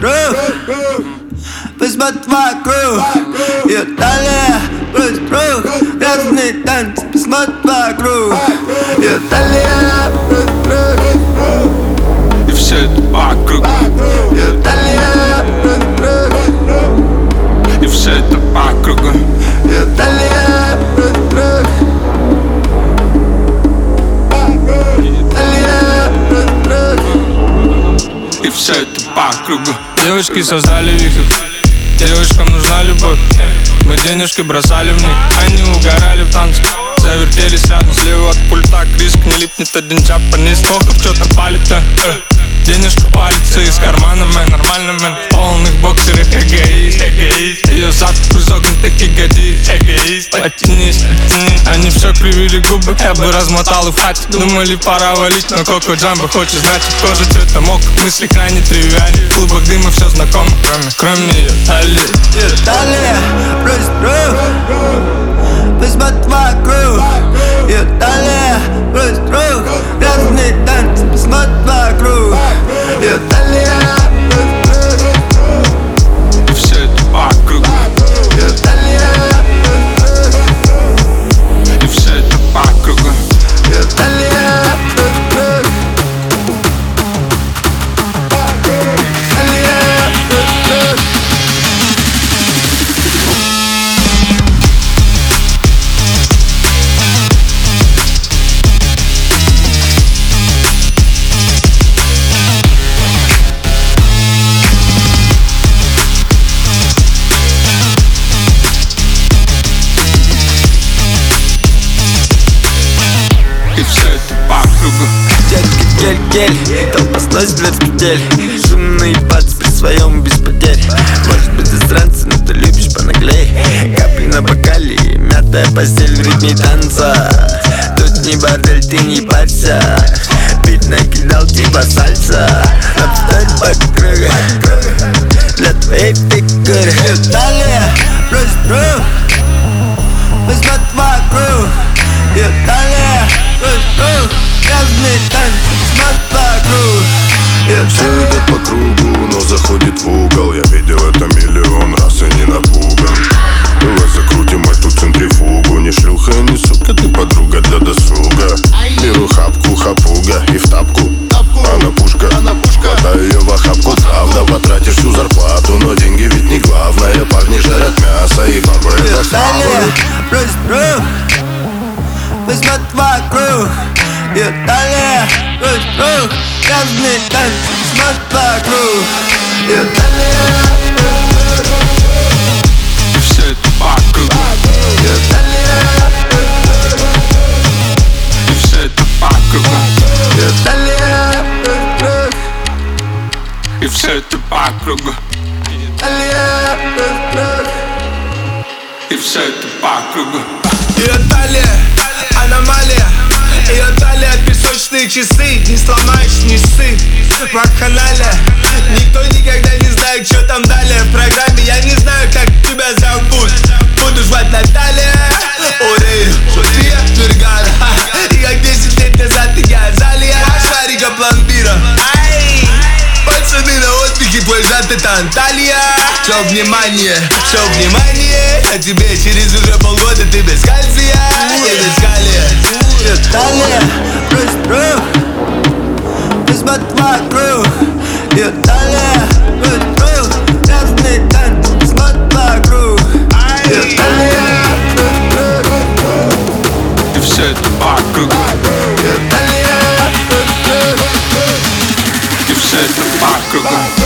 друг Посмотри вокруг Ее талия плюс друг Грязные танцы, посмотри вокруг Ее талия плюс друг И все это по И все это по кругу. Девочки создали вихрь Девушкам нужна любовь. Мы денежки бросали в них. Они угорали в танце. Завертелись рядом слева от пульта. Криск не липнет один джапанис Ох, что-то палит, а, э. Денежка палится из кармана, мэн Нормально, мэн. В полных боксерах эгоист, эгоист Ее зад изогнутых ягодиц потянись, Они все кривили губы Я бы размотал и хате. Думали пора валить, но Коко Джамбо хочет знать Кожа цвета мок, мысли крайне тривиальны В клубах дыма все знакомо Кроме, кроме ее талии Ее Кель, кель, толпа сносит в петель. Шумный бац при своем без потерь. Может быть засранцы, но ты любишь понаглей. Капли на бокале, и мятая постель в ритме танца. Тут не бордель, ты не парься. Бит накидал типа сальса Обстань по кругу Для твоей фигуры. Талия плюс друг Посмотри вокруг Ее талия плюс друг Грязные танцы, Ее Все идет по кругу, но заходит в угол Я видел это миллион раз и не напуган Давай закрутим эту центрифугу Не шлюха, не сука, ты подруга для досуга Беру хапку, хапуга и в тапку Она пушка, хватаю ее в охапку Правда, потратишь всю зарплату Но деньги ведь не главное Парни жарят мясо и бабы это хавают Посмотри вокруг Ее талия Грязные танцы, посмотри вокруг Ее талия плюс друг И все это по кругу Ее талия плюс друг И все это по кругу Ее талия плюс друг И все это друг И все это по кругу Ее талия, часы Не сломаешь, не ссы Вакханалия Никто никогда не знает, что там далее. В программе я не знаю, как тебя зовут. Буду звать Наталья. Орею, София Вергара И как 10 лет назад я Азалия Шарика пломбира! Пацаны на отдыхе, твой жат это Анталия. Все внимание, все внимание. А тебе через уже полгода ты без кальция. Я без калия талия плюс Ее